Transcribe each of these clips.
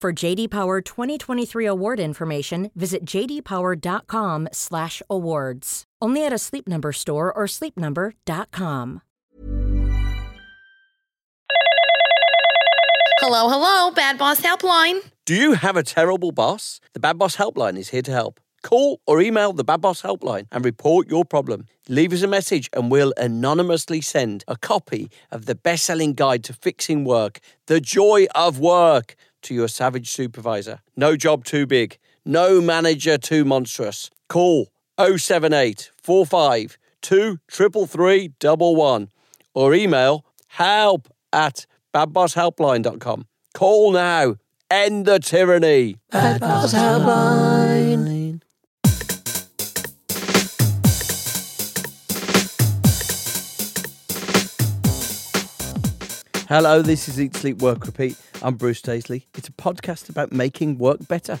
For JD Power 2023 award information, visit jdpower.com/awards. Only at a Sleep Number store or sleepnumber.com. Hello, hello, Bad Boss Helpline. Do you have a terrible boss? The Bad Boss Helpline is here to help. Call or email the Bad Boss Helpline and report your problem. Leave us a message and we'll anonymously send a copy of the best selling guide to fixing work, The Joy of Work, to your savage supervisor. No job too big, no manager too monstrous. Call 078 45 23311 or email help at badbosshelpline.com. Call now. End the tyranny. Bad Boss Helpline. Hello, this is Eat, Sleep, Work, Repeat. I'm Bruce Daisley. It's a podcast about making work better.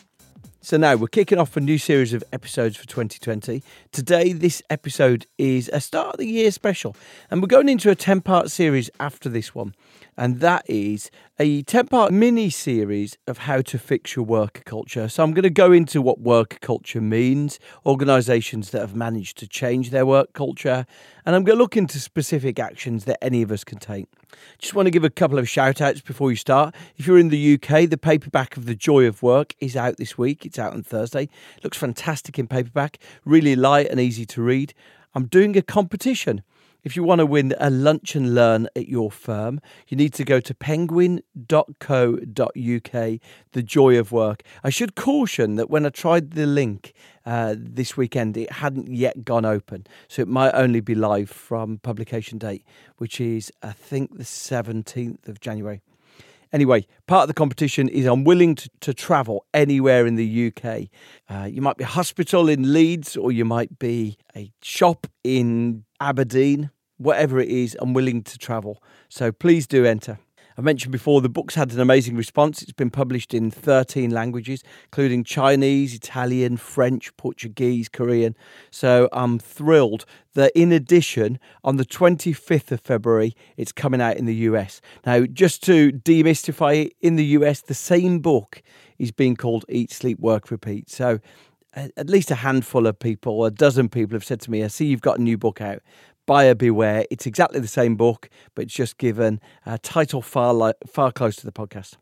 So now we're kicking off a new series of episodes for 2020. Today, this episode is a start of the year special, and we're going into a 10 part series after this one and that is a 10 part mini series of how to fix your work culture. So, I'm going to go into what work culture means, organizations that have managed to change their work culture, and I'm going to look into specific actions that any of us can take. Just want to give a couple of shout outs before you start. If you're in the UK, the paperback of The Joy of Work is out this week. It's out on Thursday. It looks fantastic in paperback, really light and easy to read. I'm doing a competition. If you want to win a lunch and learn at your firm, you need to go to penguin.co.uk, the joy of work. I should caution that when I tried the link uh, this weekend, it hadn't yet gone open. So it might only be live from publication date, which is, I think, the 17th of January. Anyway, part of the competition is I'm willing to, to travel anywhere in the UK. Uh, you might be a hospital in Leeds, or you might be a shop in Aberdeen. Whatever it is, I'm willing to travel. So please do enter. I mentioned before the book's had an amazing response. It's been published in 13 languages, including Chinese, Italian, French, Portuguese, Korean. So I'm thrilled that in addition, on the 25th of February, it's coming out in the US. Now, just to demystify it, in the US, the same book is being called Eat, Sleep, Work, Repeat. So at least a handful of people, a dozen people have said to me, I see you've got a new book out buyer beware. It's exactly the same book, but it's just given a title far li- far close to the podcast.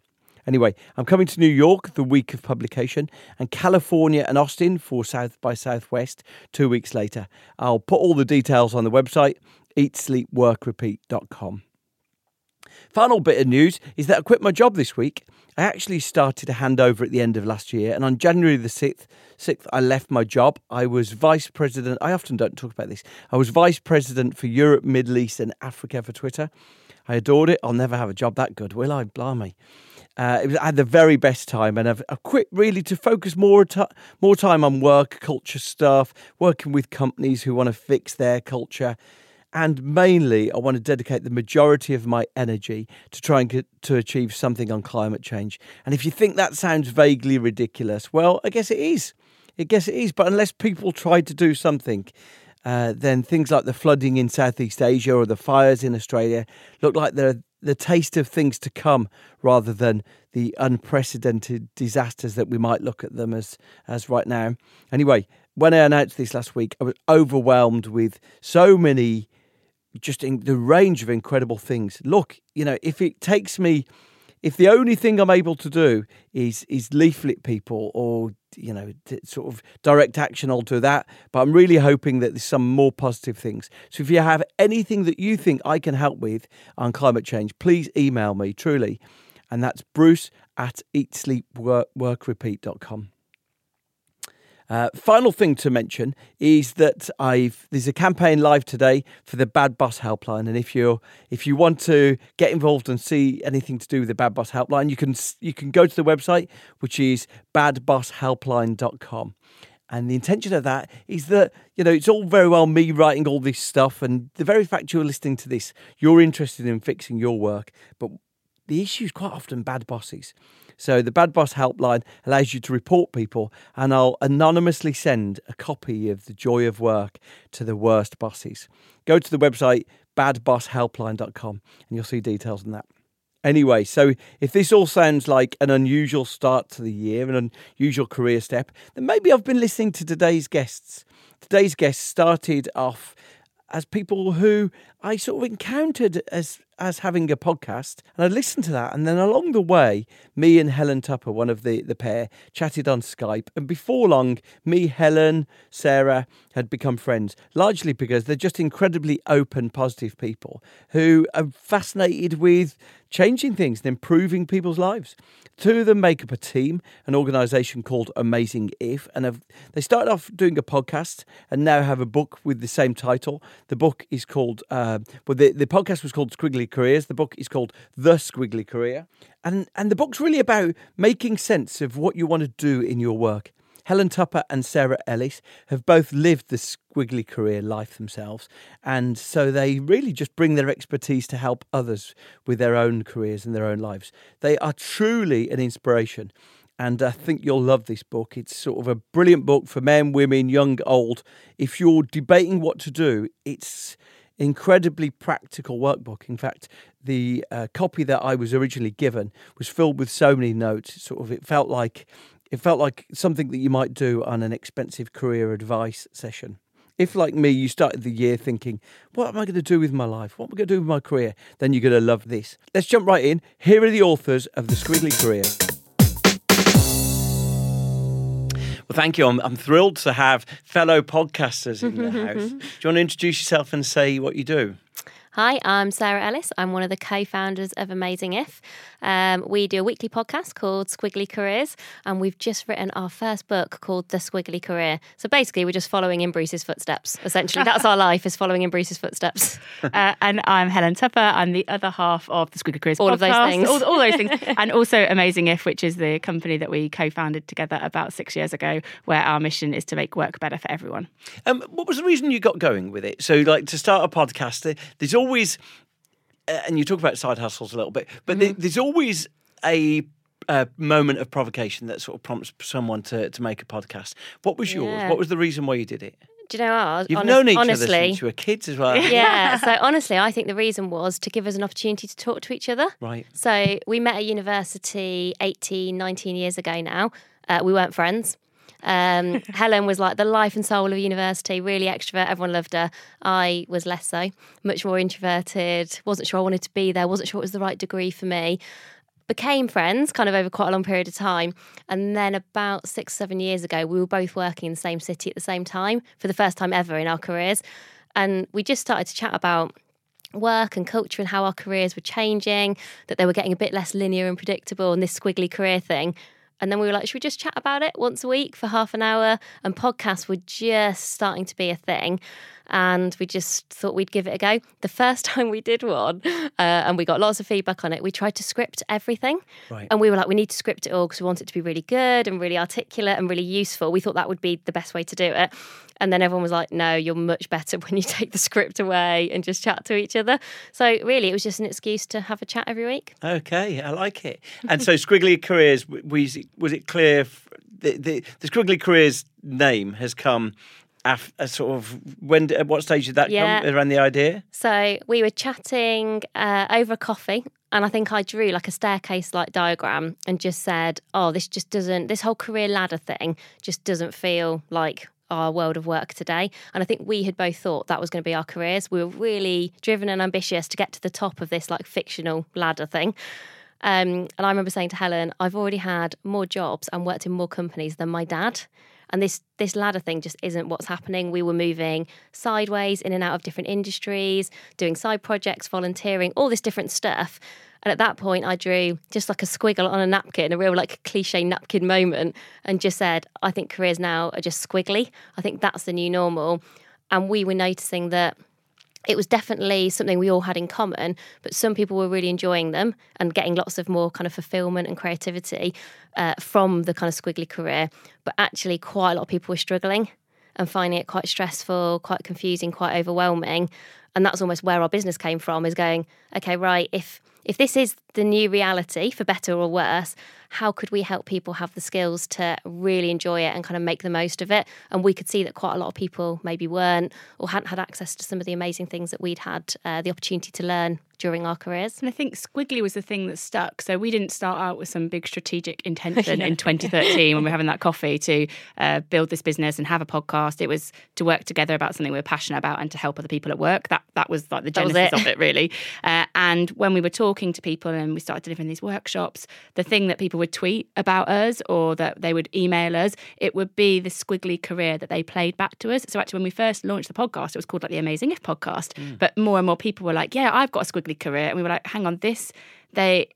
Anyway, I'm coming to New York the week of publication and California and Austin for South by Southwest two weeks later. I'll put all the details on the website eatsleepworkrepeat.com. Final bit of news is that I quit my job this week. I actually started a handover at the end of last year, and on January the 6th, 6th, I left my job. I was vice president. I often don't talk about this. I was vice president for Europe, Middle East, and Africa for Twitter. I adored it. I'll never have a job that good, will I? Blimey. Uh, was, I had the very best time, and I've, I've quit really to focus more t- more time on work culture stuff, working with companies who want to fix their culture, and mainly I want to dedicate the majority of my energy to trying to, achieve something on climate change. And if you think that sounds vaguely ridiculous, well, I guess it is. I guess it is. But unless people try to do something, uh, then things like the flooding in Southeast Asia or the fires in Australia look like they're the taste of things to come rather than the unprecedented disasters that we might look at them as as right now. Anyway, when I announced this last week, I was overwhelmed with so many just in the range of incredible things. Look, you know, if it takes me if the only thing I'm able to do is is leaflet people or you know sort of direct action, I'll do that. But I'm really hoping that there's some more positive things. So if you have anything that you think I can help with on climate change, please email me truly, and that's Bruce at eatsleepworkrepeat.com. Uh, final thing to mention is that I've there's a campaign live today for the Bad Boss Helpline, and if you if you want to get involved and see anything to do with the Bad Boss Helpline, you can you can go to the website, which is badbosshelpline.com. And the intention of that is that, you know, it's all very well me writing all this stuff. And the very fact you're listening to this, you're interested in fixing your work. But the issue is quite often bad bosses. So the Bad Boss Helpline allows you to report people, and I'll anonymously send a copy of the joy of work to the worst bosses. Go to the website badbosshelpline.com and you'll see details on that. Anyway, so if this all sounds like an unusual start to the year, an unusual career step, then maybe I've been listening to today's guests. Today's guests started off as people who I sort of encountered as as having a podcast, and I listened to that, and then along the way, me and Helen Tupper, one of the the pair, chatted on Skype, and before long, me, Helen, Sarah had become friends, largely because they're just incredibly open, positive people who are fascinated with changing things and improving people's lives. Two of them make up a team, an organisation called Amazing If, and have, they started off doing a podcast and now have a book with the same title. The book is called, uh, well, the, the podcast was called Squiggly Careers. The book is called The Squiggly Career, and and the book's really about making sense of what you want to do in your work. Helen Tupper and Sarah Ellis have both lived the squiggly career life themselves, and so they really just bring their expertise to help others with their own careers and their own lives. They are truly an inspiration. And I think you'll love this book. It's sort of a brilliant book for men, women, young, old. If you're debating what to do, it's incredibly practical workbook. In fact, the uh, copy that I was originally given was filled with so many notes. Sort of, it felt like it felt like something that you might do on an expensive career advice session. If, like me, you started the year thinking, what am I going to do with my life? What am I going to do with my career? Then you're going to love this. Let's jump right in. Here are the authors of The Squiggly Career. Well, thank you. I'm, I'm thrilled to have fellow podcasters in the house. Do you want to introduce yourself and say what you do? Hi, I'm Sarah Ellis. I'm one of the co founders of Amazing If. Um, we do a weekly podcast called Squiggly Careers, and we've just written our first book called The Squiggly Career. So basically, we're just following in Bruce's footsteps. Essentially, that's our life, is following in Bruce's footsteps. Uh, and I'm Helen Tupper. I'm the other half of the Squiggly Careers All podcast. of those things. All, all those things. and also Amazing If, which is the company that we co founded together about six years ago, where our mission is to make work better for everyone. Um, what was the reason you got going with it? So, like, to start a podcast, there's always, and you talk about side hustles a little bit, but there- there's always a, a moment of provocation that sort of prompts someone to, to make a podcast. What was yours? Yeah. What was the reason why you did it? Do you know what? You've Honest- known each honestly, other since you were kids as well. yeah. So honestly, I think the reason was to give us an opportunity to talk to each other. Right. So we met at university 18, 19 years ago now. Uh, we weren't friends. Um, Helen was like the life and soul of university, really extrovert. Everyone loved her. I was less so, much more introverted. Wasn't sure I wanted to be there. Wasn't sure it was the right degree for me. Became friends kind of over quite a long period of time. And then about six, seven years ago, we were both working in the same city at the same time for the first time ever in our careers. And we just started to chat about work and culture and how our careers were changing, that they were getting a bit less linear and predictable, and this squiggly career thing. And then we were like, should we just chat about it once a week for half an hour? And podcasts were just starting to be a thing. And we just thought we'd give it a go. The first time we did one, uh, and we got lots of feedback on it, we tried to script everything. Right. And we were like, we need to script it all because we want it to be really good and really articulate and really useful. We thought that would be the best way to do it. And then everyone was like, no, you're much better when you take the script away and just chat to each other. So really, it was just an excuse to have a chat every week. Okay, I like it. And so, Squiggly Careers, was it, was it clear? The, the, the Squiggly Careers name has come af, a sort of when? At what stage did that Yeah. come around the idea? So we were chatting uh, over a coffee, and I think I drew like a staircase like diagram and just said, "Oh, this just doesn't. This whole career ladder thing just doesn't feel like." Our world of work today. And I think we had both thought that was going to be our careers. We were really driven and ambitious to get to the top of this like fictional ladder thing. Um, and I remember saying to Helen, I've already had more jobs and worked in more companies than my dad. And this this ladder thing just isn't what's happening. We were moving sideways in and out of different industries, doing side projects, volunteering, all this different stuff. And at that point, I drew just like a squiggle on a napkin, a real like cliche napkin moment, and just said, I think careers now are just squiggly. I think that's the new normal. And we were noticing that it was definitely something we all had in common, but some people were really enjoying them and getting lots of more kind of fulfillment and creativity uh, from the kind of squiggly career. But actually, quite a lot of people were struggling and finding it quite stressful, quite confusing, quite overwhelming. And that's almost where our business came from is going, okay, right, if if this is the new reality, for better or worse, how could we help people have the skills to really enjoy it and kind of make the most of it? And we could see that quite a lot of people maybe weren't or hadn't had access to some of the amazing things that we'd had uh, the opportunity to learn during our careers. And I think squiggly was the thing that stuck. So we didn't start out with some big strategic intention in 2013 when we were having that coffee to uh, build this business and have a podcast. It was to work together about something we were passionate about and to help other people at work. That that was like the genesis it. of it, really. Uh, and when we were talking to people and we started delivering these workshops, the thing that people would tweet about us or that they would email us, it would be the squiggly career that they played back to us. So actually, when we first launched the podcast, it was called like the Amazing If podcast. Mm. But more and more people were like, "Yeah, I've got a squiggly career," and we were like, "Hang on, this." They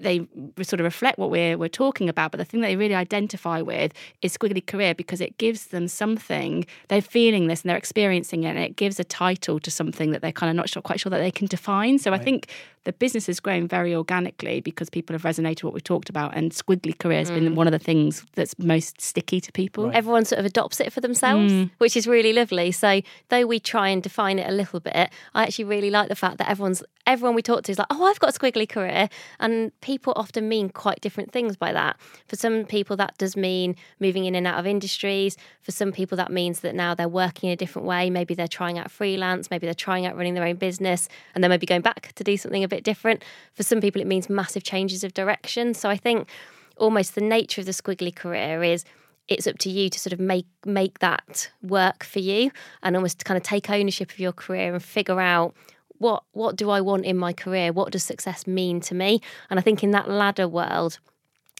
they sort of reflect what we're we're talking about, but the thing that they really identify with is squiggly career because it gives them something. They're feeling this and they're experiencing it, and it gives a title to something that they're kind of not sure, quite sure that they can define. So right. I think the business has grown very organically because people have resonated what we talked about, and squiggly career has mm. been one of the things that's most sticky to people. Right. Everyone sort of adopts it for themselves, mm. which is really lovely. So though we try and define it a little bit, I actually really like the fact that everyone's everyone we talk to is like, oh, I've got a squiggly career, and people often mean quite different things by that. For some people, that does mean moving in and out of industries. For some people, that means that now they're working in a different way. Maybe they're trying out freelance, maybe they're trying out running their own business, and they might be going back to do something a bit different. For some people, it means massive changes of direction. So I think almost the nature of the squiggly career is it's up to you to sort of make make that work for you and almost to kind of take ownership of your career and figure out what what do I want in my career? What does success mean to me? And I think in that ladder world,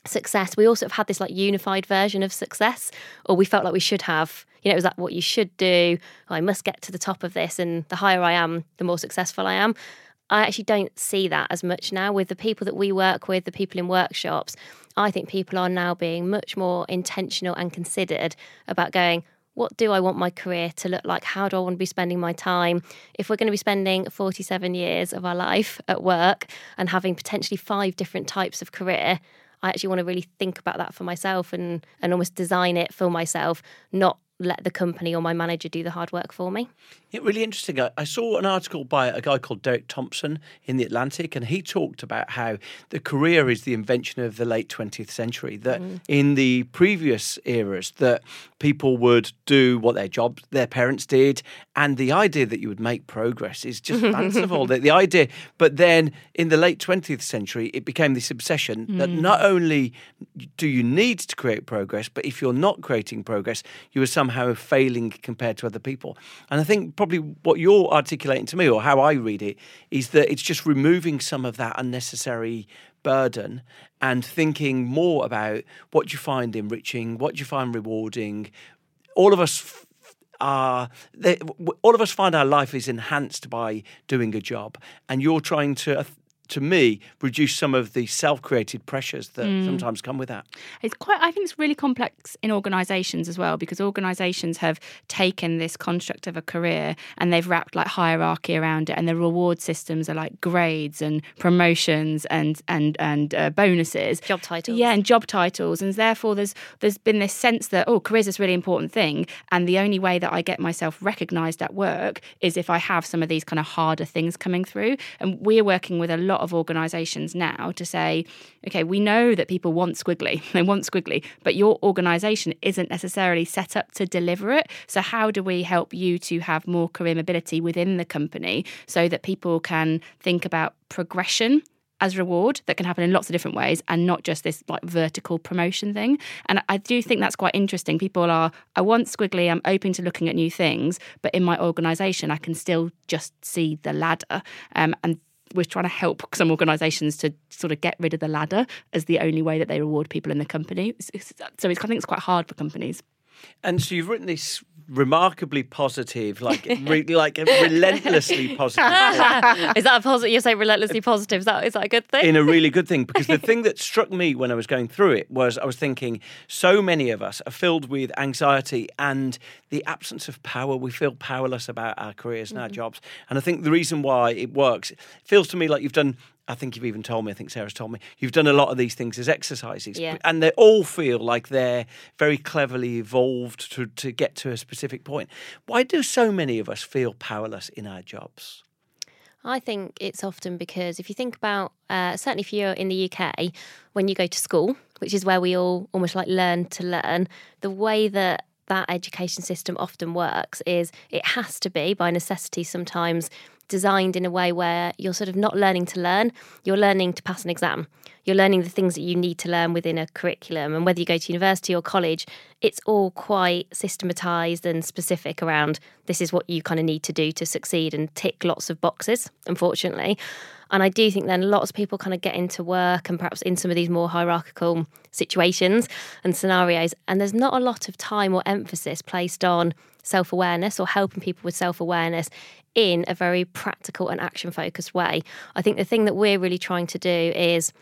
success, we also have had this like unified version of success, or we felt like we should have. You know, it was like what you should do. I must get to the top of this, and the higher I am, the more successful I am. I actually don't see that as much now with the people that we work with, the people in workshops. I think people are now being much more intentional and considered about going, what do I want my career to look like? How do I want to be spending my time? If we're going to be spending 47 years of our life at work and having potentially five different types of career, I actually want to really think about that for myself and, and almost design it for myself, not let the company or my manager do the hard work for me. Yeah, really interesting. I, I, saw an article by a guy called Derek Thompson in the Atlantic, and he talked about how the career is the invention of the late 20th century. That mm. in the previous eras, that people would do what their job, their parents did, and the idea that you would make progress is just fanciful. the, the idea, but then in the late 20th century, it became this obsession mm. that not only do you need to create progress, but if you're not creating progress, you are somehow failing compared to other people. And I think probably what you're articulating to me, or how I read it, is that it's just removing some of that unnecessary burden and thinking more about what you find enriching, what you find rewarding. All of us are they, all of us find our life is enhanced by doing a job, and you're trying to uh, to me, reduce some of the self-created pressures that mm. sometimes come with that. It's quite. I think it's really complex in organisations as well because organisations have taken this construct of a career and they've wrapped like hierarchy around it, and the reward systems are like grades and promotions and and and uh, bonuses, job titles. Yeah, and job titles, and therefore there's there's been this sense that oh, careers is a really important thing, and the only way that I get myself recognised at work is if I have some of these kind of harder things coming through, and we're working with a lot lot of organisations now to say, okay, we know that people want squiggly, they want squiggly, but your organisation isn't necessarily set up to deliver it. So, how do we help you to have more career mobility within the company so that people can think about progression? as reward that can happen in lots of different ways and not just this like vertical promotion thing. And I do think that's quite interesting. People are, I want squiggly, I'm open to looking at new things, but in my organization, I can still just see the ladder. Um, and we're trying to help some organisations to sort of get rid of the ladder as the only way that they reward people in the company. So it's, I think it's quite hard for companies. And so you've written this remarkably positive, like re- like relentlessly positive, is that a positive? You say relentlessly positive. Is that is that a good thing? in a really good thing. Because the thing that struck me when I was going through it was I was thinking, so many of us are filled with anxiety and the absence of power. We feel powerless about our careers and our mm-hmm. jobs. And I think the reason why it works, it feels to me like you've done. I think you've even told me. I think Sarah's told me you've done a lot of these things as exercises, Yeah. and they all feel like they're very cleverly evolved to to get to a specific point. Why do so many of us feel powerless in our jobs? I think it's often because if you think about, uh, certainly if you're in the UK, when you go to school, which is where we all almost like learn to learn, the way that that education system often works is it has to be by necessity sometimes designed in a way where you're sort of not learning to learn, you're learning to pass an exam. You're learning the things that you need to learn within a curriculum. And whether you go to university or college, it's all quite systematized and specific around this is what you kind of need to do to succeed and tick lots of boxes, unfortunately. And I do think then lots of people kind of get into work and perhaps in some of these more hierarchical situations and scenarios. And there's not a lot of time or emphasis placed on self awareness or helping people with self awareness in a very practical and action focused way. I think the thing that we're really trying to do is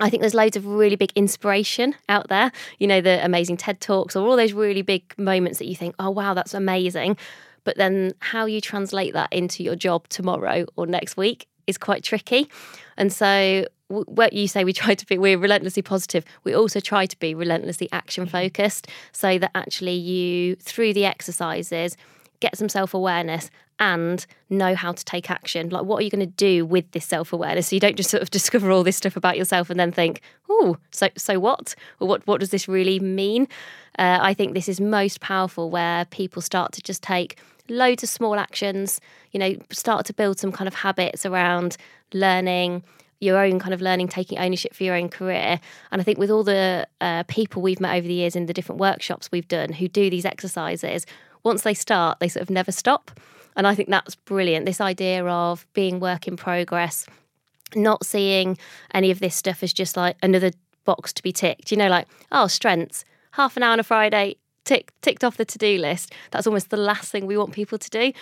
I think there's loads of really big inspiration out there. You know, the amazing TED Talks or all those really big moments that you think, oh, wow, that's amazing. But then how you translate that into your job tomorrow or next week is quite tricky. And so, w- what you say, we try to be, we're relentlessly positive. We also try to be relentlessly action focused so that actually you, through the exercises, get some self awareness and know how to take action. Like, what are you going to do with this self awareness? So you don't just sort of discover all this stuff about yourself and then think, oh, so so what? Or what what does this really mean? Uh, I think this is most powerful where people start to just take loads of small actions. You know, start to build some kind of habits around learning your own kind of learning, taking ownership for your own career. And I think with all the uh, people we've met over the years in the different workshops we've done who do these exercises, once they start, they sort of never stop. And I think that's brilliant. This idea of being work in progress, not seeing any of this stuff as just like another box to be ticked. You know, like, oh, strengths, half an hour on a Friday, tick, ticked off the to do list. That's almost the last thing we want people to do.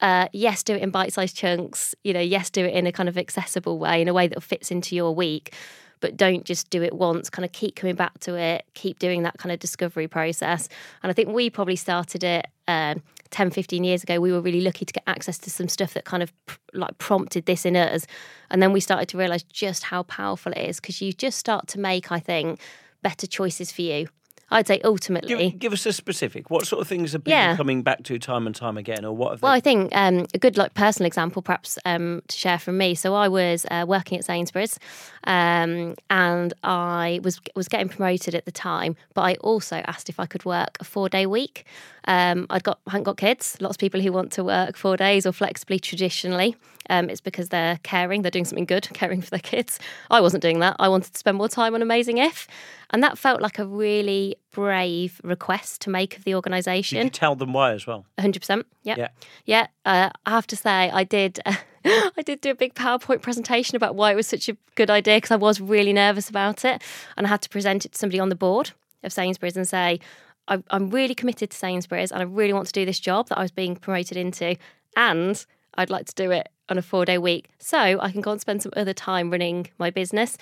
Uh, yes, do it in bite sized chunks. You know, yes, do it in a kind of accessible way, in a way that fits into your week. But don't just do it once, kind of keep coming back to it, keep doing that kind of discovery process. And I think we probably started it um, 10, 15 years ago. We were really lucky to get access to some stuff that kind of pr- like prompted this in us. And then we started to realize just how powerful it is because you just start to make, I think, better choices for you. I'd say ultimately. Give, give us a specific. What sort of things are people Yeah. coming back to time and time again, or what have Well. I think um, a good like personal example, perhaps um, to share from me. So I was uh, working at Sainsbury's, um, and I was was getting promoted at the time. But I also asked if I could work a four day week. Um, I'd got I hadn't got kids. Lots of people who want to work four days or flexibly traditionally. Um, it's because they're caring, they're doing something good, caring for their kids. I wasn't doing that. I wanted to spend more time on Amazing If, and that felt like a really brave request to make of the Did organisation. you tell them why as well? hundred percent. Yeah, Yeah. yeah. Uh, I have to say, I did. I did do a big PowerPoint presentation about why it was such a good idea because I was really nervous about it, and I had to present it to somebody on the board of Sainsbury's and say, I, "I'm really committed to Sainsbury's, and I really want to do this job that I was being promoted into, and I'd like to do it." On a four day week, so I can go and spend some other time running my business.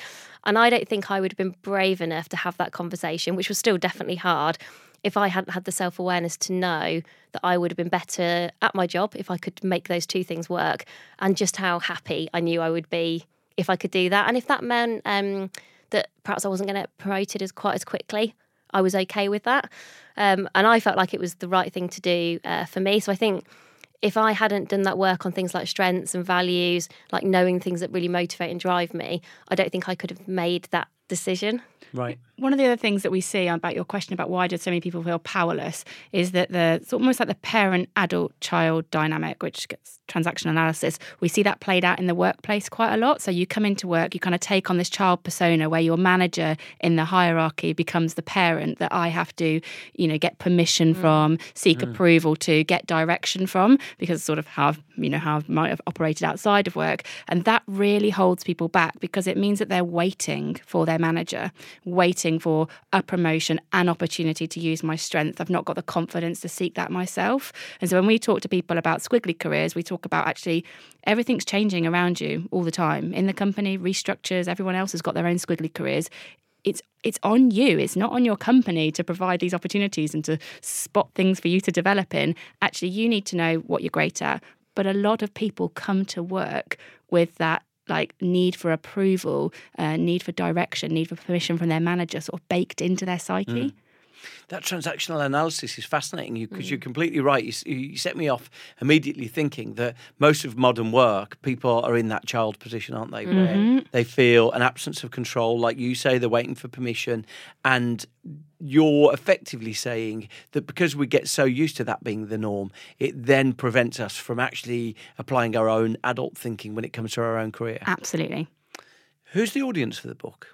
And I don't think I would have been brave enough to have that conversation, which was still definitely hard, if I hadn't had the self awareness to know that I would have been better at my job if I could make those two things work, and just how happy I knew I would be if I could do that. And if that meant um, that perhaps I wasn't going to get promoted as quite as quickly, I was okay with that. Um, and I felt like it was the right thing to do uh, for me. So I think if I hadn't done that work on things like strengths and values, like knowing things that really motivate and drive me, I don't think I could have made that decision. Right. One of the other things that we see about your question about why do so many people feel powerless is that the it's almost like the parent adult child dynamic, which gets transactional analysis. We see that played out in the workplace quite a lot. So you come into work, you kind of take on this child persona where your manager in the hierarchy becomes the parent that I have to, you know, get permission Mm. from, seek approval to, get direction from, because sort of how you know how I might have operated outside of work, and that really holds people back because it means that they're waiting for their manager, waiting for a promotion, an opportunity to use my strength. I've not got the confidence to seek that myself. And so when we talk to people about squiggly careers, we talk about actually everything's changing around you all the time in the company, restructures, everyone else has got their own squiggly careers. It's it's on you. It's not on your company to provide these opportunities and to spot things for you to develop in. Actually, you need to know what you're great at. But a lot of people come to work with that like need for approval, uh, need for direction, need for permission from their manager, sort of baked into their psyche. That transactional analysis is fascinating you because you're mm. completely right. You, you set me off immediately thinking that most of modern work, people are in that child position, aren't they? Where mm-hmm. they feel an absence of control, like you say, they're waiting for permission, and you're effectively saying that because we get so used to that being the norm, it then prevents us from actually applying our own adult thinking when it comes to our own career. Absolutely. Who's the audience for the book?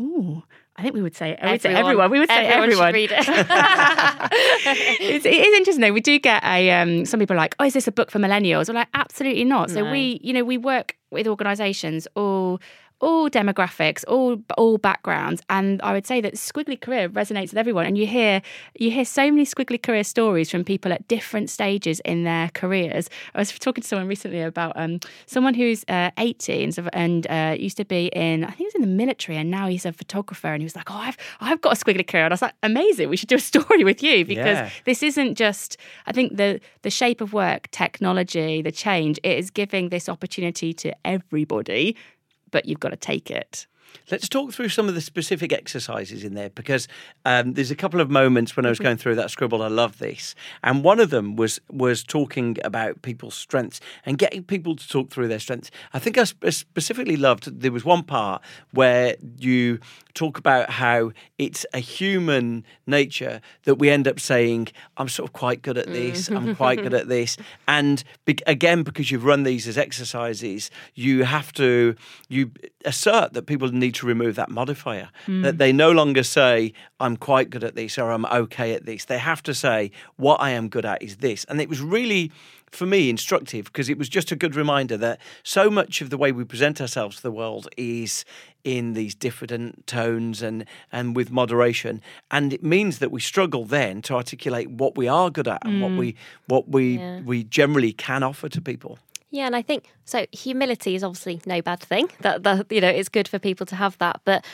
Ooh, I think we would say I would say Everyone. everyone. We would say Everyone should read it. it's, it is interesting though. We do get a um, some people are like, oh, is this a book for millennials? We're like, absolutely not. So No. we, you know, we work with organisations all all demographics, all all backgrounds, and I would say that squiggly career resonates with everyone. And you hear you hear so many squiggly career stories from people at different stages in their careers. I was talking to someone recently about um, someone who's uh, 18 and, and uh, used to be in I think he was in the military, and now he's a photographer. And he was like, "Oh, I've I've got a squiggly career," and I was like, "Amazing! We should do a story with you because Yeah. this isn't just I think the the shape of work, technology, the change. It is giving this opportunity to everybody." But you've got to take it. Let's talk through some of the specific exercises in there because um, there's a couple of moments when I was going through that scribble. I love this, and one of them was was talking about people's strengths and getting people to talk through their strengths. I think I sp- specifically loved. There was one part where you talk about how it's a human nature that we end up saying, "I'm sort of quite good at this. I'm quite good at this," and be- again because you've run these as exercises, you have to you assert that people need to remove that modifier. That hmm. they no longer say, I'm quite good at this or I'm okay at this. They have to say, what I am good at is this. And it was really, for me, instructive because it was just a good reminder that so much of the way we present ourselves to the world is in these diffident tones and, and with moderation. And it means that we struggle then to articulate what we are good at and what hmm. we what we Yeah. we generally can offer to people. Yeah, and I think so. Humility is obviously no bad thing. That, you know, it's good for people to have that. But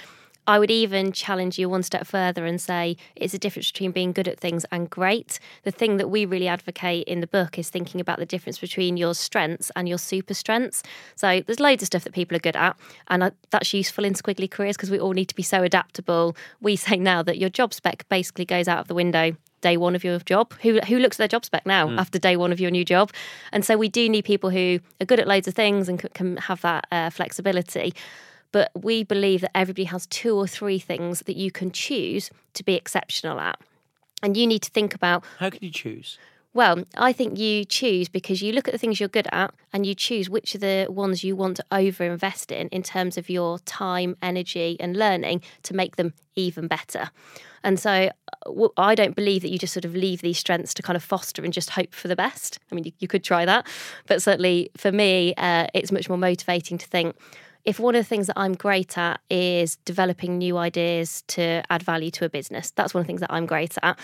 I would even challenge you one step further and say it's a difference between being good at things and great. The thing that we really advocate in the book is thinking about the difference between your strengths and your super strengths. So there's loads of stuff that people are good at, and that's useful in squiggly careers because we all need to be so adaptable. We say now that your job spec basically goes out of the window day one of your job. Who who looks at their job spec now after day one of your new job? And so we do need people who are good at loads of things and can have that uh, flexibility. But we believe that everybody has two or three things that you can choose to be exceptional at. And you need to think about How can you choose? Well, I think you choose because you look at the things you're good at and you choose which are the ones you want to over invest in in terms of your time, energy, and learning to make them even better. And so I don't believe that you just sort of leave these strengths to kind of foster and just hope for the best. I mean, you, you could try that. But certainly for me, uh, it's much more motivating to think if one of the things that I'm great at is developing new ideas to add value to a business, that's one of the things that I'm great at.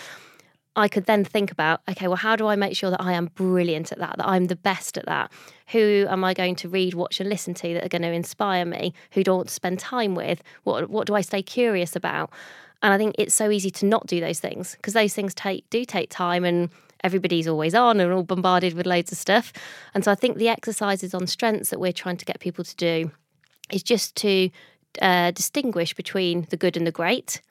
I could then think about, okay, well, how do I make sure that I am brilliant at that, that I'm the best at that? Who am I going to read, watch, and listen to that are going to inspire me? Who do I want to spend time with? What what do I stay curious about? And I think it's so easy to not do those things because those things take do take time and everybody's always on and all bombarded with loads of stuff. And so I think the exercises on strengths that we're trying to get people to do is just to uh, distinguish between the good and the great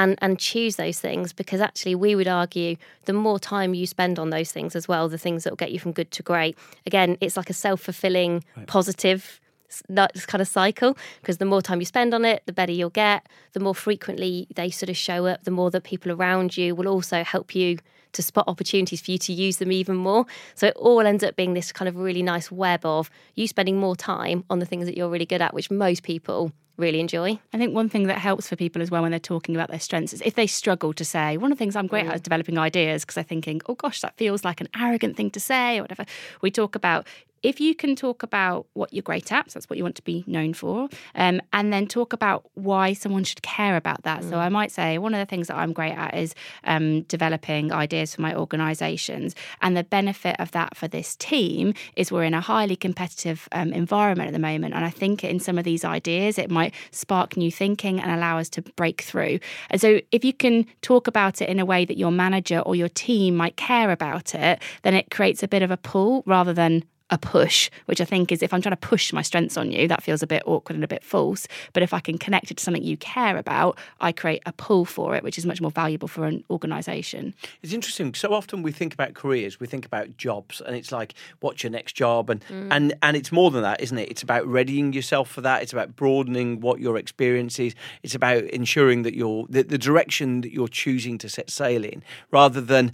and and choose those things because actually we would argue the more time you spend on those things as well the things that will get you from good to great again it's like a self-fulfilling positive s- that kind of cycle because the more time you spend on it, the better you'll get. The more frequently they sort of show up, the more that people around you will also help you to spot opportunities for you to use them even more. So it all ends up being this kind of really nice web of you spending more time on the things that you're really good at, which most people really enjoy. I think one thing that helps for people as well when they're talking about their strengths is if they struggle to say, one of the things I'm great at mm. is developing ideas because they're thinking, oh gosh, that feels like an arrogant thing to say or whatever. We talk about if you can talk about what you're great at, so that's what you want to be known for, um, and then talk about why someone should care about that. So I might say one of the things that I'm great at is um, developing ideas for my organisations, and the benefit of that for this team is we're in a highly competitive um, environment at the moment, and I think in some of these ideas it might spark new thinking and allow us to break through. And so if you can talk about it in a way that your manager or your team might care about it, then it creates a bit of a pull rather than a push, which I think is if I'm trying to push my strengths on you, that feels a bit awkward and a bit false. But if I can connect it to something you care about, I create a pull for it, which is much more valuable for an organisation. It's interesting. So often we think about careers, we think about jobs, and it's like, what's your next job? And mm. and and it's more than that, isn't it? It's about readying yourself for that. It's about broadening what your experience is. It's about ensuring that you're the, the direction that you're choosing to set sail in, rather than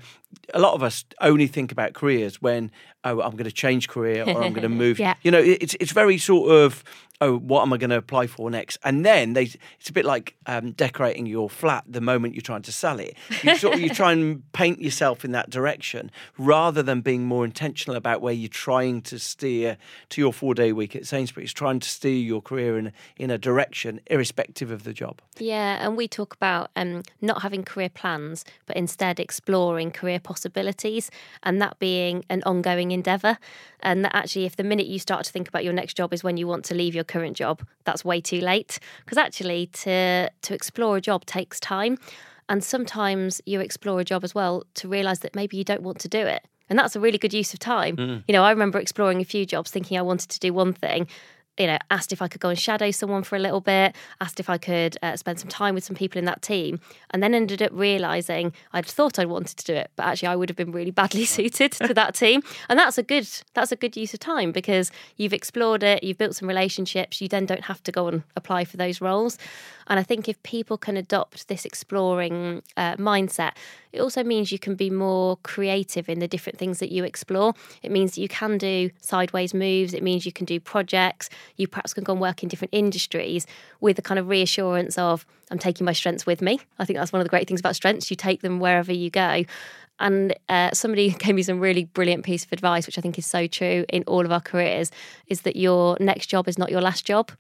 a lot of us only think about careers when oh I'm going to change career or I'm going to move. Yeah. You know, it's it's very sort of oh what am I going to apply for next? And then they it's a bit like um, decorating your flat the moment you're trying to sell it. You sort of you try and paint yourself in that direction rather than being more intentional about where you're trying to steer to your four day week at Sainsbury's, trying to steer your career in in a direction irrespective of the job. Yeah, and we talk about um, not having career plans, but instead exploring career possibilities, and that being an ongoing endeavour. And that actually, if the minute you start to think about your next job is when you want to leave your current job, that's way too late. Because actually, to to explore a job takes time, and sometimes you explore a job as well to realise that maybe you don't want to do it. And that's a really good use of time. Mm. You know, I remember exploring a few jobs thinking I wanted to do one thing, you know, asked if I could go and shadow someone for a little bit, asked if I could uh, spend some time with some people in that team, and then ended up realizing I'd thought I wanted to do it, but actually I would have been really badly suited to that team. And that's a good that's a good use of time because you've explored it, you've built some relationships, you then don't have to go and apply for those roles. And I think if people can adopt this exploring uh, mindset, it also means you can be more creative in the different things that you explore. It means that you can do sideways moves. It means you can do projects. You perhaps can go and work in different industries with the kind of reassurance of, I'm taking my strengths with me. I think that's one of the great things about strengths. You take them wherever you go. And uh, somebody gave me some really brilliant piece of advice, which I think is so true in all of our careers, is that your next job is not your last job.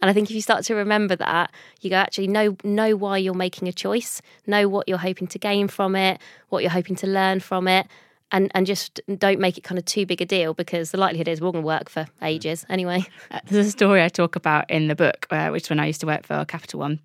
And I think if you start to remember that, you go actually know know why you're making a choice, know what you're hoping to gain from it, what you're hoping to learn from it, and and just don't make it kind of too big a deal because the likelihood is we're going to work for ages anyway. Uh, There's a story I talk about in the book, uh, which is when I used to work for Capital One.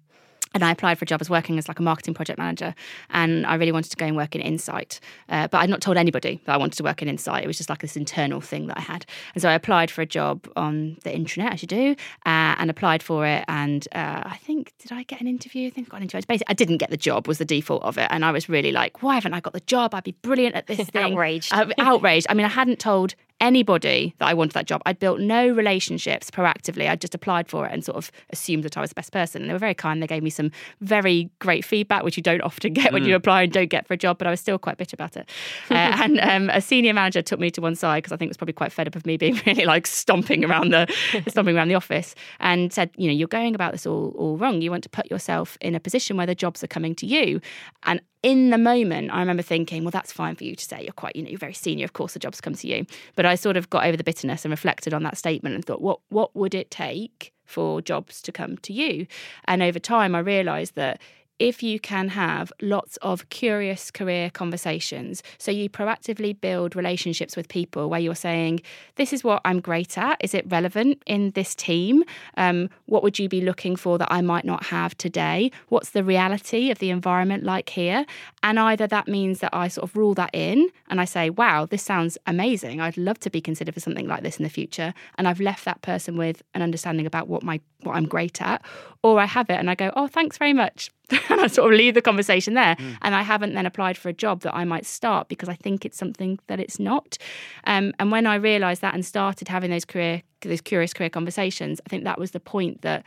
And I applied for a job as working as like a marketing project manager, and I really wanted to go and work in Insight, uh, but I'd not told anybody that I wanted to work in Insight. It was just like this internal thing that I had, and so I applied for a job on the intranet, as you do, uh, and applied for it. And uh, I think did I get an interview? I think I got an interview. Basically, I didn't get the job was the default of it, and I was really like, why haven't I got the job? I'd be brilliant at this thing. Outraged. Uh, outraged. I mean, I hadn't told anybody that I wanted that job. I'd built no relationships proactively. I'd just applied for it and sort of assumed that I was the best person. And they were very kind. They gave me some very great feedback, which you don't often get when you apply and don't get for a job, but I was still quite bitter about it. Uh, and um, a senior manager took me to one side because I think it was probably quite fed up of me being really like stomping around the stomping around the office and said, you know, you're going about this all, all wrong. You want to put yourself in a position where the jobs are coming to you. And in the moment, I remember thinking, well, that's fine for you to say. You're quite, you know, you're very senior. Of course, the jobs come to you. But I sort of got over the bitterness and reflected on that statement and thought, what what would it take for jobs to come to you? And over time, I realised that if you can have lots of curious career conversations, so you proactively build relationships with people where you're saying, This is what I'm great at. Is it relevant in this team? Um, what would you be looking for that I might not have today? What's the reality of the environment like here? And either that means that I sort of rule that in and I say, Wow, this sounds amazing. I'd love to be considered for something like this in the future. And I've left that person with an understanding about what my what I'm great at, or I have it and I go, Oh, thanks very much and I sort of leave the conversation there. And I haven't then applied for a job that I might start because I think it's something that it's not. Um, and when I realised that and started having those career, those curious career conversations, I think that was the point that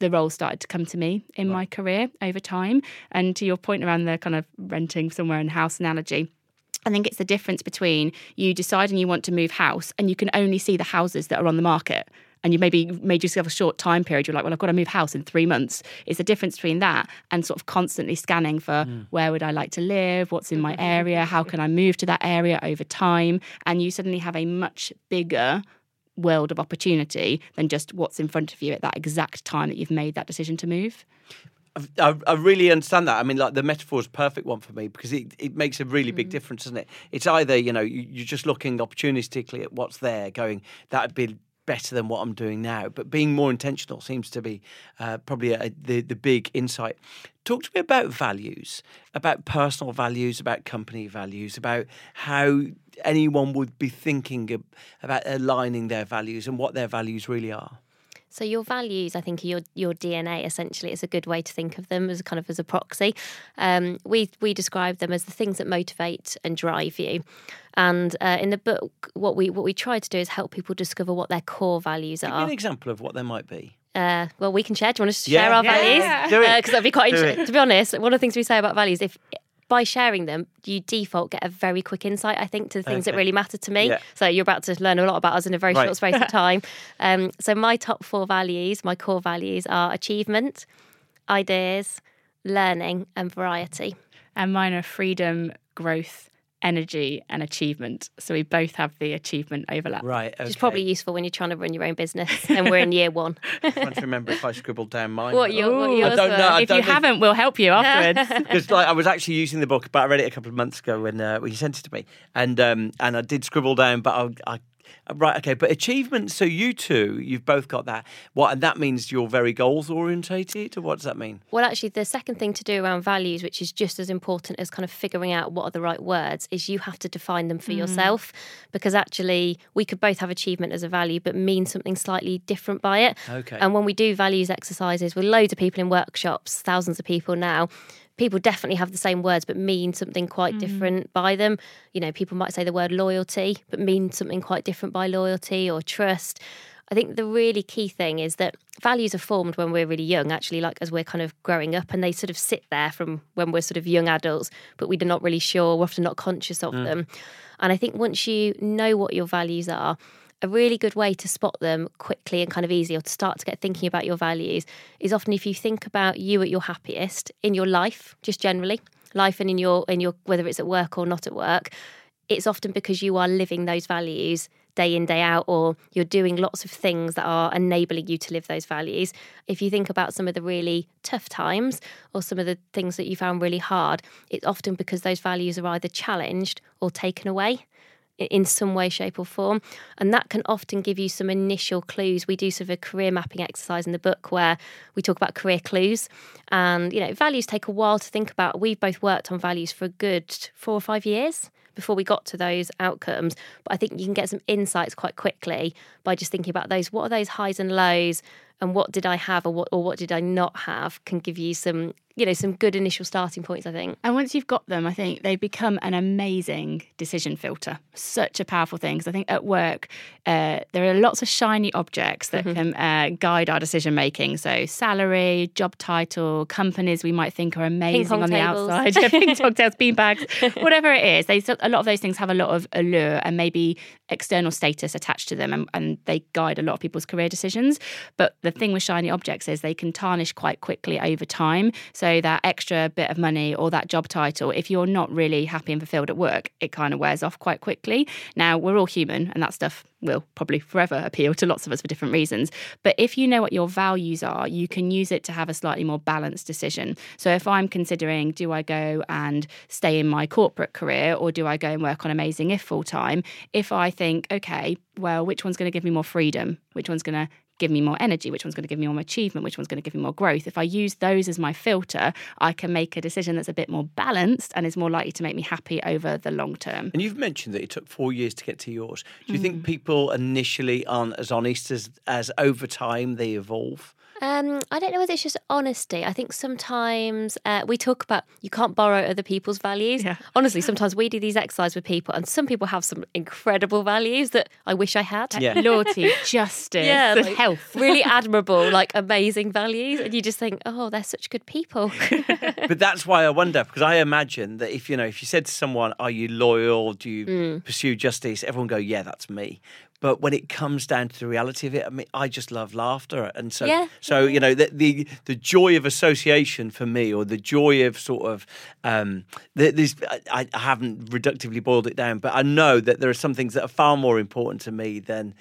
the role started to come to me in my career over time. And to your point around the kind of renting somewhere in house analogy. I think it's the difference between you deciding you want to move house and you can only see the houses that are on the market. And you maybe made yourself a short time period. You're like, well, I've got to move house in three months. It's the difference between that and sort of constantly scanning for mm. where would I like to live, what's in my area, how can I move to that area over time. And you suddenly have a much bigger world of opportunity than just what's in front of you at that exact time that you've made that decision to move. I, I really understand that. I mean, like the metaphor is a perfect one for me because it, it makes a really big mm. difference, doesn't it? It's either, you know, you, you're just looking opportunistically at what's there, going, that would be better than what I'm doing now. But being more intentional seems to be uh, probably a, the, the big insight. Talk to me about values, about personal values, about company values, about how anyone would be thinking about aligning their values and what their values really are. So your values, I think, are your your DNA. Essentially, it's a good way to think of them as kind of as a proxy. Um, we we describe them as the things that motivate and drive you. And uh, in the book, what we what we try to do is help people discover what their core values are. Give me are. an example of what they might be. Uh, well, we can share. Do you want us to Yeah. share our Yeah. values? Do it. Because that'd be quite interesting. To be honest, one of the things we say about values, if by sharing them, you default get a very quick insight, I think, to the things that really matter to me. Yeah. So you're about to learn a lot about us in a very Right. short space of time. Um, so my top four values, my core values are achievement, ideas, learning, and variety. And mine are freedom, growth, energy, and achievement. So we both have the achievement overlap. Right. Okay. Which is probably useful when you're trying to run your own business and we're in year one. I'm trying to remember if I scribbled down mine. what your, what yours I don't were. know. I if don't you think- haven't, we'll help you afterwards. because like I was actually using the book, but I read it a couple of months ago when uh, when you sent it to me, and um, and I did scribble down, but I, I Uh, right okay, but achievement. So you two, you've both got that. What and that means you're very goals orientated, or what does that mean? Well, actually, the second thing to do around values, which is just as important as kind of figuring out what are the right words, is you have to define them for mm. yourself. Because actually, we could both have achievement as a value, but mean something slightly different by it. Okay. And when we do values exercises with loads of people in workshops, thousands of people now, people definitely have the same words but mean something quite mm. different by them. You know, people might say the word loyalty but mean something quite different by loyalty or trust. I think the really key thing is that values are formed when we're really young, actually, like as we're kind of growing up, and they sort of sit there from when we're sort of young adults, but we're not really sure, we're often not conscious of mm. them. And I think once you know what your values are, a really good way to spot them quickly and kind of easy or to start to get thinking about your values is often if you think about you at your happiest in your life just generally life and in your in your whether it's at work or not at work it's often because you are living those values day in day out or you're doing lots of things that are enabling you to live those values. If you think about some of the really tough times or some of the things that you found really hard it's often because those values are either challenged or taken away in some way, shape, or form. And that can often give you some initial clues. We do sort of a career mapping exercise in the book where we talk about career clues. And, you know, values take a while to think about. We've both worked on values for a good four or five years before we got to those outcomes. But I think you can get some insights quite quickly by just thinking about those. What are those highs and lows? And what did I have or what or what did I not have can give you some, you know, some good initial starting points, I think. And once you've got them, I think they become an amazing decision filter. Such a powerful thing. Because I think at work, uh, there are lots of shiny objects that can uh, guide our decision making. So, salary, job title, companies we might think are amazing on the tables. outside, yeah, ping pong tails, bean bags, whatever it is. They a lot of those things have a lot of allure and maybe external status attached to them, and, and they guide a lot of people's career decisions. But the thing with shiny objects is they can tarnish quite quickly over time. So that extra bit of money or that job title, if you're not really happy and fulfilled at work, it kind of wears off quite quickly. Now we're all human, and that stuff will probably forever appeal to lots of us for different reasons. But if you know what your values are, you can use it to have a slightly more balanced decision. So if I'm considering, do I go and stay in my corporate career or do I go and work on Amazing If full time? If I think, okay, well, which one's going to give me more freedom? Which one's going to give me more energy, which one's going to give me more achievement, which one's going to give me more growth. If I use those as my filter, I can make a decision that's a bit more balanced and is more likely to make me happy over the long term. And you've mentioned that it took four years to get to yours. Do you Mm. think people initially aren't as honest as as over time they evolve? Um, I don't know whether it's just honesty. I think sometimes uh, we talk about you can't borrow other people's values. Yeah. Honestly, sometimes we do these exercises with people, and some people have some incredible values that I wish I had. Yeah. Loyalty, justice, Yeah, like, health. really admirable, like amazing values, and you just think, oh, they're such good people. but that's why I wonder because I imagine that if you know if you said to someone, "Are you loyal? Do you Mm. pursue justice?" Everyone go, "Yeah, that's me." But when it comes down to the reality of it, I mean, I just love laughter, and so Yeah. so you know the, the the joy of association for me, or the joy of sort of um, this. I, I haven't reductively boiled it down, but I know that there are some things that are far more important to me than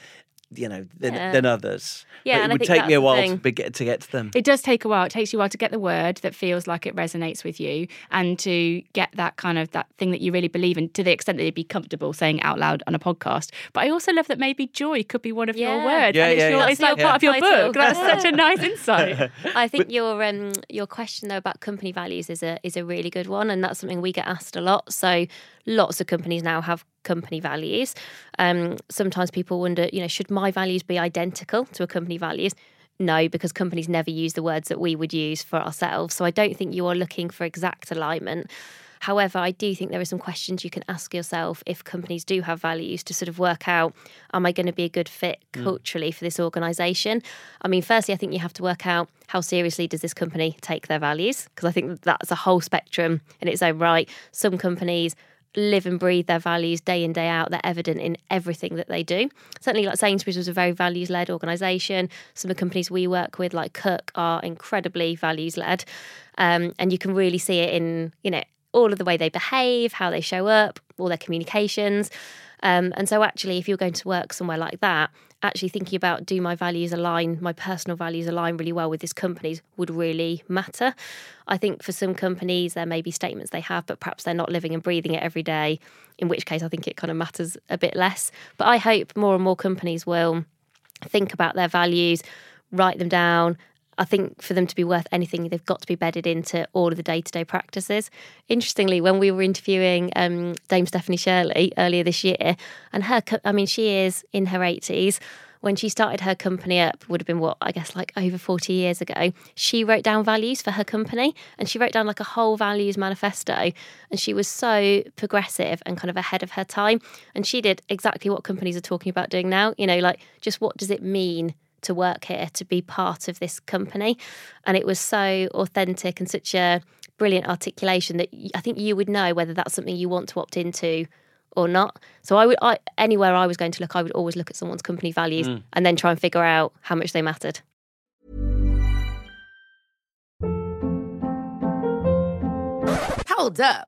you know than, Yeah. than others. Yeah, But it would take that's me a while to be, get to get to them. It does take a while. It takes you a while to get the word that feels like it resonates with you and to get that kind of that thing that you really believe in to the extent that you'd be comfortable saying out loud on a podcast. But I also love that maybe joy could be one of your words. Yeah, and it's, yeah, your, it's like That's part of your your book. That's such a nice insight. I think your um, your question though about company values is a is a really good one, and that's something we get asked a lot. So lots of companies now have company values. Um, sometimes people wonder, you know, should my values be identical to a company values? No, because companies never use the words that we would use for ourselves. So I don't think you are looking for exact alignment. However, I do think there are some questions you can ask yourself if companies do have values to sort of work out am I going to be a good fit culturally for this organisation? I mean, firstly, I think you have to work out how seriously does this company take their values? Because I think that's a whole spectrum in its own right. Some companies live and breathe their values day in day out. They're evident in everything that they do. Certainly like sainsbury's was a very values led organisation some of the companies we work with like cook are incredibly values led um, and you can really see it in you know all of the way they behave how they show up all their communications. Um, and so actually if you're going to work somewhere like that actually thinking about do my values align my personal values align really well with this company's would really matter. I think for some companies there may be statements they have but perhaps they're not living and breathing it every day in which case i think it kind of matters a bit less. But i hope more and more companies will think about their values write them down I think for them to be worth anything, they've got to be bedded into all of the day to day practices. Interestingly, when we were interviewing um, Dame Stephanie Shirley earlier this year, and her, I mean, she is in her 80s. When she started her company up, would have been what I guess like over 40 years ago. She wrote down values for her company and she wrote down like a whole values manifesto. And she was so progressive and kind of ahead of her time. And she did exactly what companies are talking about doing now. You know, like just what does it mean to work here, to be part of this company. And it was so authentic and such a brilliant articulation that I think you would know whether that's something you want to opt into or not. So I would, I, anywhere I was going to look, I would always look at someone's company values mm. and then try and figure out how much they mattered. Hold up.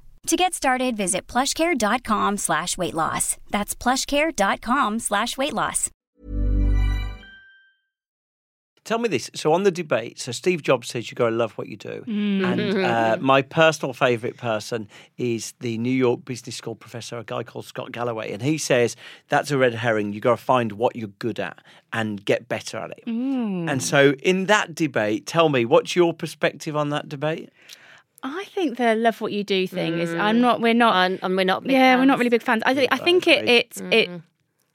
To get started, visit plushcare.com slash weight loss. That's plushcare.com slash weight loss. Tell me this. So on the debate, so Steve Jobs says you got to love what you do, mm-hmm. and uh, mm-hmm. my personal favourite person is the New York Business School professor, a guy called Scott Galloway, and he says that's a red herring. You got to find what you're good at and get better at it. Mm. And so in that debate, tell me what's your perspective on that debate? I think the love what you do thing is. I'm mm. not. We're not. And, and we're not. Big yeah, we're not really big fans. I think. I think it. agree. It. It. Mm.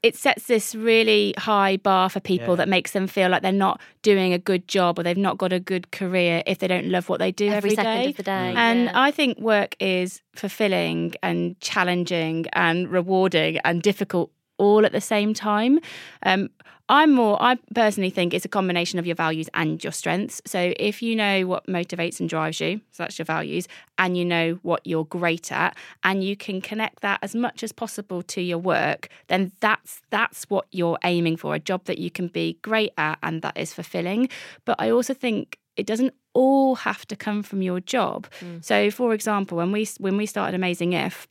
It sets this really high bar for people Yeah. that makes them feel like they're not doing a good job or they've not got a good career if they don't love what they do every every second day. of the day. Mm. And yeah. I think work is fulfilling and challenging and rewarding and difficult all at the same time. Um, I'm more, I personally think it's a combination of your values and your strengths. So if you know what motivates and drives you, so that's your values, and you know what you're great at, and you can connect that as much as possible to your work, then that's that's what you're aiming for, a job that you can be great at and that is fulfilling. But I also think it doesn't all have to come from your job. Mm. So, for example, when we when we started Amazing If,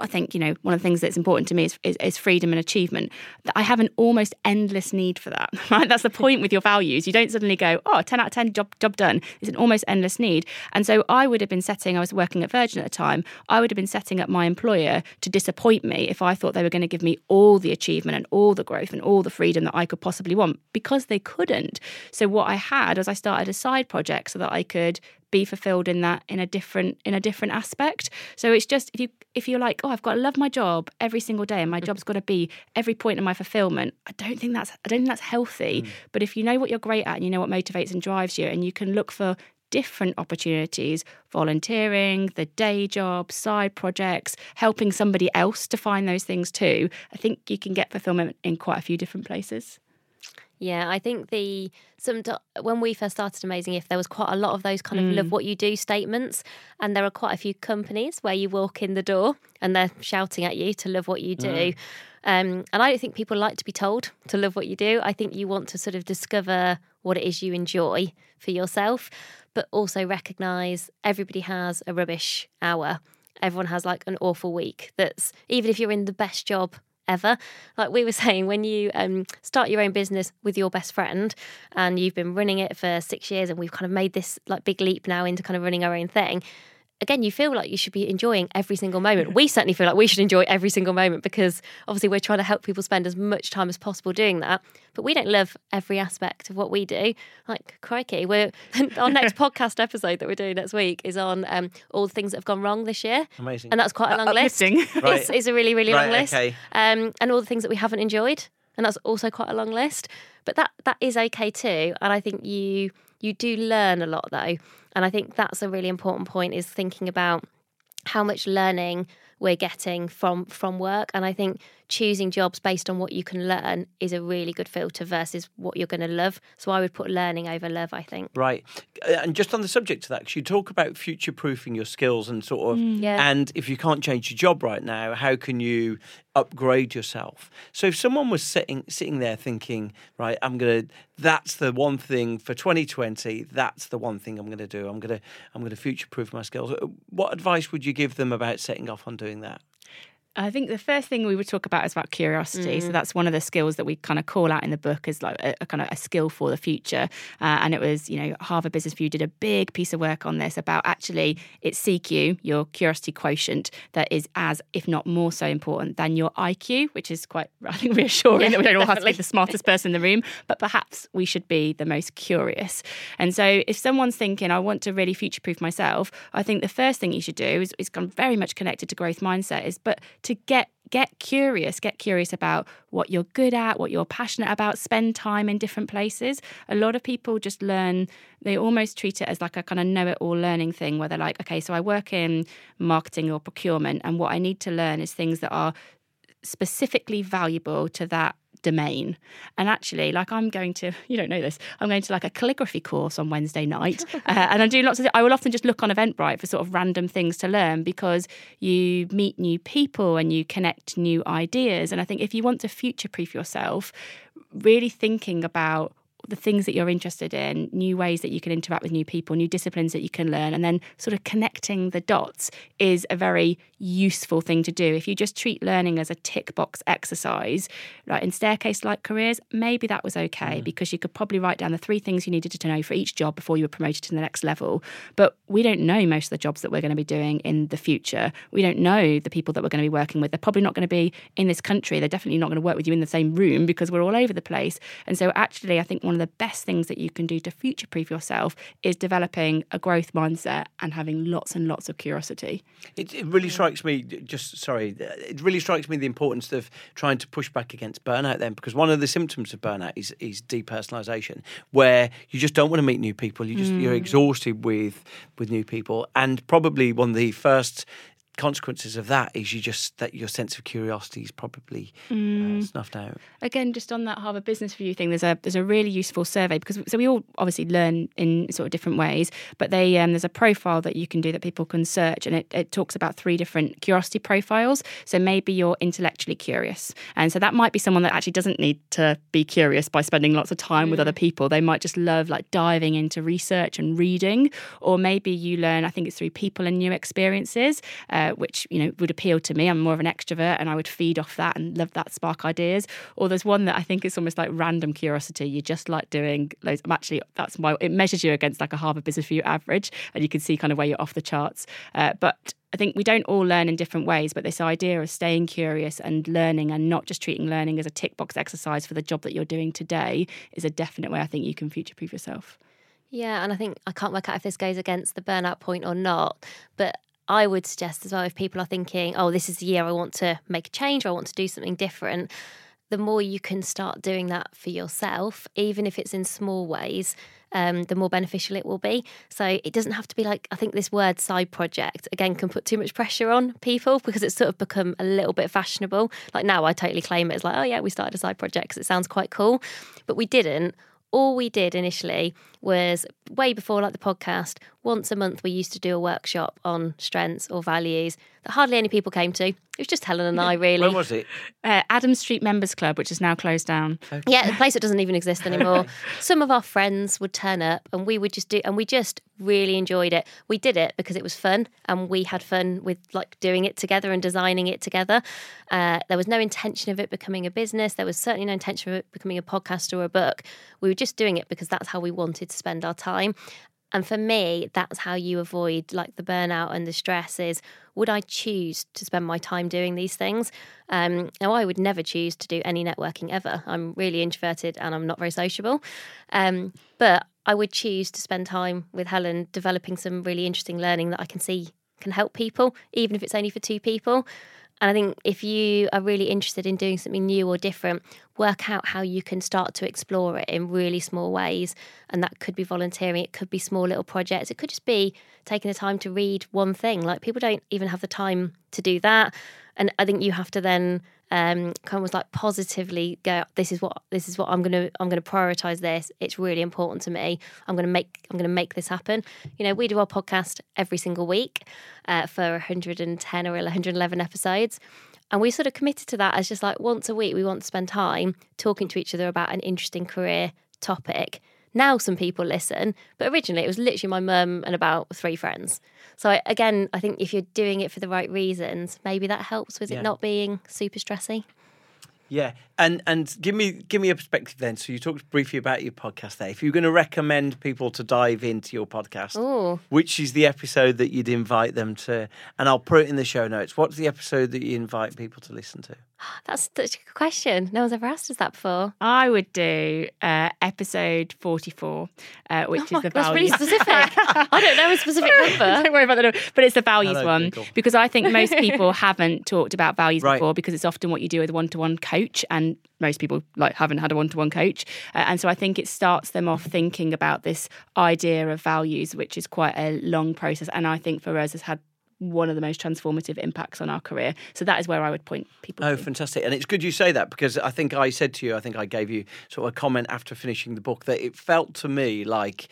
I think you know one of the things that's important to me is, is, is freedom and achievement. That I have an almost endless need for that. Right, that's the point with your values. You don't suddenly go, oh, 10 out of 10, job job done. It's an almost endless need. And so I would have been setting. I was working at Virgin at the time. I would have been setting up my employer to disappoint me if I thought they were going to give me all the achievement and all the growth and all the freedom that I could possibly want because they couldn't. So what I had was I started a side project so that I could be fulfilled in that in a different in a different aspect. So it's just if you if you're like oh i've got to love my job every single day and my mm. job's got to be every point of my fulfillment i don't think that's i don't think that's healthy. Mm. But if you know what you're great at and you know what motivates and drives you and you can look for different opportunities volunteering the day job side projects helping somebody else to find those things too i think you can get fulfillment in quite a few different places Yeah, I think the some when we first started Amazing If there was quite a lot of those kind of love what you do statements, and there are quite a few companies where you walk in the door and they're shouting at you to love what you do. Um, and I don't think people like to be told to love what you do. I think you want to sort of discover what it is you enjoy for yourself, but also recognize everybody has a rubbish hour. Everyone has like an awful week. That's even if you're in the best job ever. Like we were saying, when you um, start your own business with your best friend and you've been running it for six years and we've kind of made this like big leap now into kind of running our own thing. Again, you feel like you should be enjoying every single moment. We certainly feel like we should enjoy every single moment because obviously we're trying to help people spend as much time as possible doing that. But we don't love every aspect of what we do. Like crikey, we're our next podcast episode that we're doing next week is on um, all the things that have gone wrong this year. Amazing. And that's quite a long list. Uplifting. Right. It's, it's a really, really long list. okay. Um, and all the things that we haven't enjoyed. And that's also quite a long list. But that that is okay too. And I think you you do learn a lot though. And I think that's a really important point is thinking about how much learning we're getting from from work and i think choosing jobs based on what you can learn is a really good filter versus what you're going to love so i would put learning over love i think Right. Uh, And just on the subject of that, 'cause you talk about future proofing your skills and sort of, Yeah. and if you can't change your job right now, how can you upgrade yourself? So if someone was sitting sitting there thinking, right, I'm gonna, that's the one thing for 2020, that's the one thing I'm gonna do. I'm gonna, I'm gonna future proof my skills. Uh, What advice would you give them about setting off on doing that? I think the first thing we would talk about is about curiosity. So that's one of the skills that we kind of call out in the book as like a, a kind of a skill for the future. Uh, and it was, you know, Harvard Business Review did a big piece of work on this about actually it's CQ, your curiosity quotient, that is as, if not more so important than your IQ, which is quite, I think, reassuring Yeah, that we don't all have to be the smartest person in the room, but perhaps we should be the most curious. And so if someone's thinking, I want to really future proof myself, I think the first thing you should do is, is kind of very much connected to growth mindset is, but to get get curious get curious about what you're good at what you're passionate about spend time in different places. A lot of people just learn they almost treat it as like a kind of know it all learning thing where they're like okay so i work in marketing or procurement and what i need to learn is things that are specifically valuable to that domain. And actually, like I'm going to, you don't know this, I'm going to like a calligraphy course on Wednesday night. uh, and I'm doing lots of, I will often just look on Eventbrite for sort of random things to learn because you meet new people and you connect new ideas. And I think if you want to future proof yourself, really thinking about the things that you're interested in, new ways that you can interact with new people, new disciplines that you can learn, and then sort of connecting the dots is a very useful thing to do. If you just treat learning as a tick box exercise, like in staircase like careers, maybe that was okay mm. because you could probably write down the three things you needed to know for each job before you were promoted to the next level. But we don't know most of the jobs that we're going to be doing in the future. We don't know the people that we're going to be working with. They're probably not going to be in this country. They're definitely not going to work with you in the same room because we're all over the place. And so, actually, I think one one of the best things that you can do to future proof yourself is developing a growth mindset and having lots and lots of curiosity. It, it really strikes me, just sorry, it really strikes me the importance of trying to push back against burnout then, because one of the symptoms of burnout is, is depersonalization, where you just don't want to meet new people. You just, you're mm. exhausted with, with new people. And probably one of the first consequences of that is you just that your sense of curiosity is probably uh, snuffed out. Again, just on that Harvard Business Review thing, there's a there's a really useful survey because so we all obviously learn in sort of different ways, but they um, there's a profile that you can do that people can search, and it, it talks about three different curiosity profiles. So maybe you're intellectually curious, and so that might be someone that actually doesn't need to be curious by spending lots of time with other people. They might just love like diving into research and reading, or maybe you learn. I think it's through people and new experiences. Uh, which you know would appeal to me. I'm more of an extrovert, and I would feed off that and love that spark ideas. Or there's one that I think is almost like random curiosity. You just like doing loads. I'm actually that's why it measures you against like a Harvard Business Review average, and you can see kind of where you're off the charts. Uh, but I think we don't all learn in different ways, but this idea of staying curious and learning and not just treating learning as a tick box exercise for the job that you're doing today is a definite way I think you can future proof yourself. Yeah, and I think I can't work out if this goes against the burnout point or not, but I would suggest as well if people are thinking, oh, this is the year I want to make a change or I want to do something different, the more you can start doing that for yourself, even if it's in small ways, um, the more beneficial it will be. So it doesn't have to be like, I think this word side project, again, can put too much pressure on people because it's sort of become a little bit fashionable. Like now I totally claim it like, oh, yeah, we started a side project because it sounds quite cool. But we didn't all we did initially was way before like the podcast once a month we used to do a workshop on strengths or values that hardly any people came to. It was just helen and i really. When was it? Uh, Adam Street Members Club, which is now closed down. yeah a place that doesn't even exist anymore. Some of our friends would turn up and we would just do and we just really enjoyed it. We did it because it was fun and we had fun with like doing it together and designing it together. Uh, there was no intention of it becoming a business. There was certainly no intention of it becoming a podcast or a book. We were just doing it because that's how we wanted to spend our time. And for me that's how you avoid like the burnout and the stress is would i choose to spend my time doing these things? Um, now i would never choose to do any networking ever. I'm really introverted and i'm not very sociable. Um, but i would choose to spend time with helen developing some really interesting learning that i can see can help people even if it's only for two people and I think if you are really interested in doing something new or different, work out how you can start to explore it in really small ways. And that could be volunteering, it could be small little projects, it could just be taking the time to read one thing. Like people don't even have the time to do that. And I think you have to then um, kind of was like positively go. This is what this is what I'm gonna I'm gonna prioritize this. It's really important to me. I'm gonna make I'm gonna make this happen. You know, we do our podcast every single week uh, for 110 or 111 episodes. And we sort of committed to that as just like once a week, we want to spend time talking to each other about an interesting career topic. Now some people listen, but originally it was literally my mum and about three friends. So I, again, I think if you're doing it for the right reasons, maybe that helps with Yeah. it not being super stressy. Yeah, and and give me give me a perspective then. So you talked briefly about your podcast there. If you're going to recommend people to dive into your podcast, Ooh. which is the episode that you'd invite them to? And I'll put it in the show notes. What's the episode that you invite people to listen to? That's such a good question. No one's ever asked us that before. I would do uh, episode 44, uh, which is the That's really specific. I don't know a specific number. Don't worry about the number, but it's the values Hello, one Google. because I think most people haven't talked about values Right. before because it's often what you do with a one-to-one coach, and most people like haven't had a one-to-one coach, uh, and so I think it starts them off thinking about this idea of values, which is quite a long process, and I think for us has had one of the most transformative impacts on our career. So that is where I would point people. Oh, to. fantastic. And it's good you say that because I think I said to you, I think I gave you sort of a comment after finishing the book that it felt to me like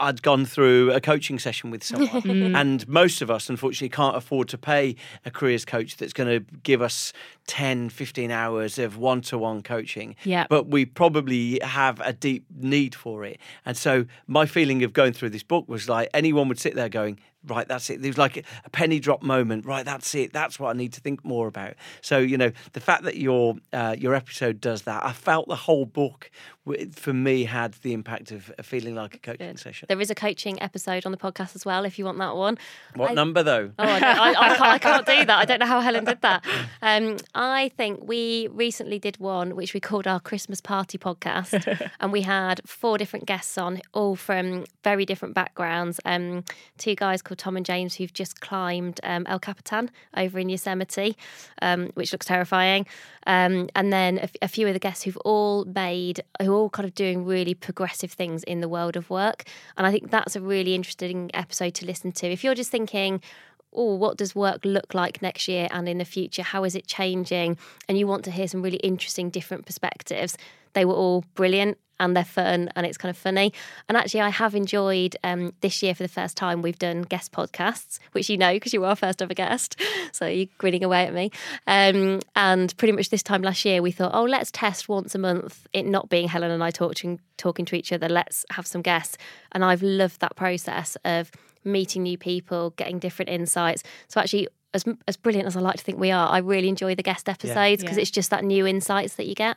I'd gone through a coaching session with someone. Mm-hmm. and most of us, unfortunately, can't afford to pay a careers coach that's going to give us 10, 15 hours of one to one coaching. Yeah. But we probably have a deep need for it. And so my feeling of going through this book was like anyone would sit there going, right, that's it. There was like a penny drop moment. Right, that's it. That's what I need to think more about. So you know, the fact that your uh, your episode does that, I felt the whole book for me had the impact of feeling like a coaching Good. session. There is a coaching episode on the podcast as well if you want that one. What I- number though? Oh, I, I, can't, I can't do that. I don't know how Helen did that. Um, I think we recently did one which we called our Christmas party podcast, and we had four different guests on, all from very different backgrounds. Um, two guys called Tom and James who've just climbed um, El Capitan over in Yosemite, um, which looks terrifying, um, and then a, f- a few of the guests who've all made, who all kind of doing really progressive things in the world of work, and I think that's a really interesting episode to listen to. If you're just thinking oh, what does work look like next year and in the future? How is it changing? And you want to hear some really interesting, different perspectives. They were all brilliant and they're fun and it's kind of funny. And actually, I have enjoyed um, this year for the first time. We've done guest podcasts, which you know because you were our first ever guest. So you're grinning away at me. Um, and pretty much this time last year, we thought, oh, let's test once a month it not being Helen and I talking talking to each other. Let's have some guests. And I've loved that process of meeting new people, getting different insights. So actually, as as brilliant as I like to think we are, I really enjoy the guest episodes because Yeah. it's just that new insights that you get.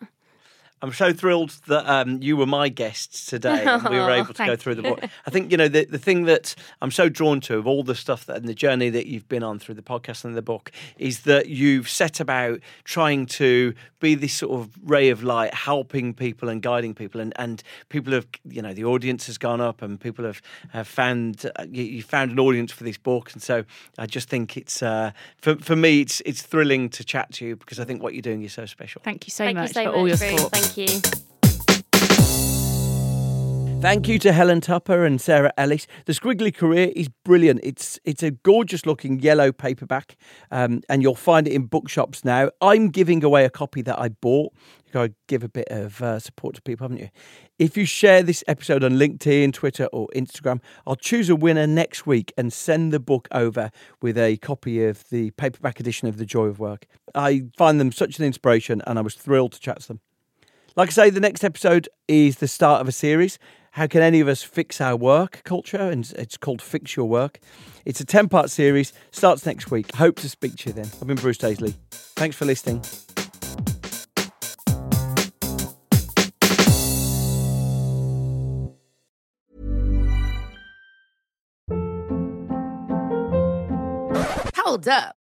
I'm so thrilled that um, you were my guests today and we were Oh, able to go through the book. I think, you know, the, the thing that I'm so drawn to of all the stuff that and the journey that you've been on through the podcast and the book is that you've set about trying to be this sort of ray of light, helping people and guiding people. And, and people have, you know, the audience has gone up and people have, have found, uh, you, you found an audience for this book. And so I just think it's, uh, for, for me, it's, it's thrilling to chat to you because I think what you're doing is so special. Thank you so Thank much you so for much, all your Bruce. support. Thank you. Thank you to Helen Tupper and Sarah Ellis. The Squiggly Career is brilliant. It's it's a gorgeous looking yellow paperback, um, and you'll find it in bookshops now. I'm giving away a copy that I bought. You got to give a bit of uh, support to people, haven't you? If you share this episode on LinkedIn, Twitter, or Instagram, I'll choose a winner next week and send the book over with a copy of the paperback edition of The Joy of Work. I find them such an inspiration, and I was thrilled to chat to them. Like I say, the next episode is the start of a series. How can any of us fix our work culture? And it's called Fix Your Work. It's a 10 part series, starts next week. Hope to speak to you then. I've been Bruce Daisley. Thanks for listening. Hold up.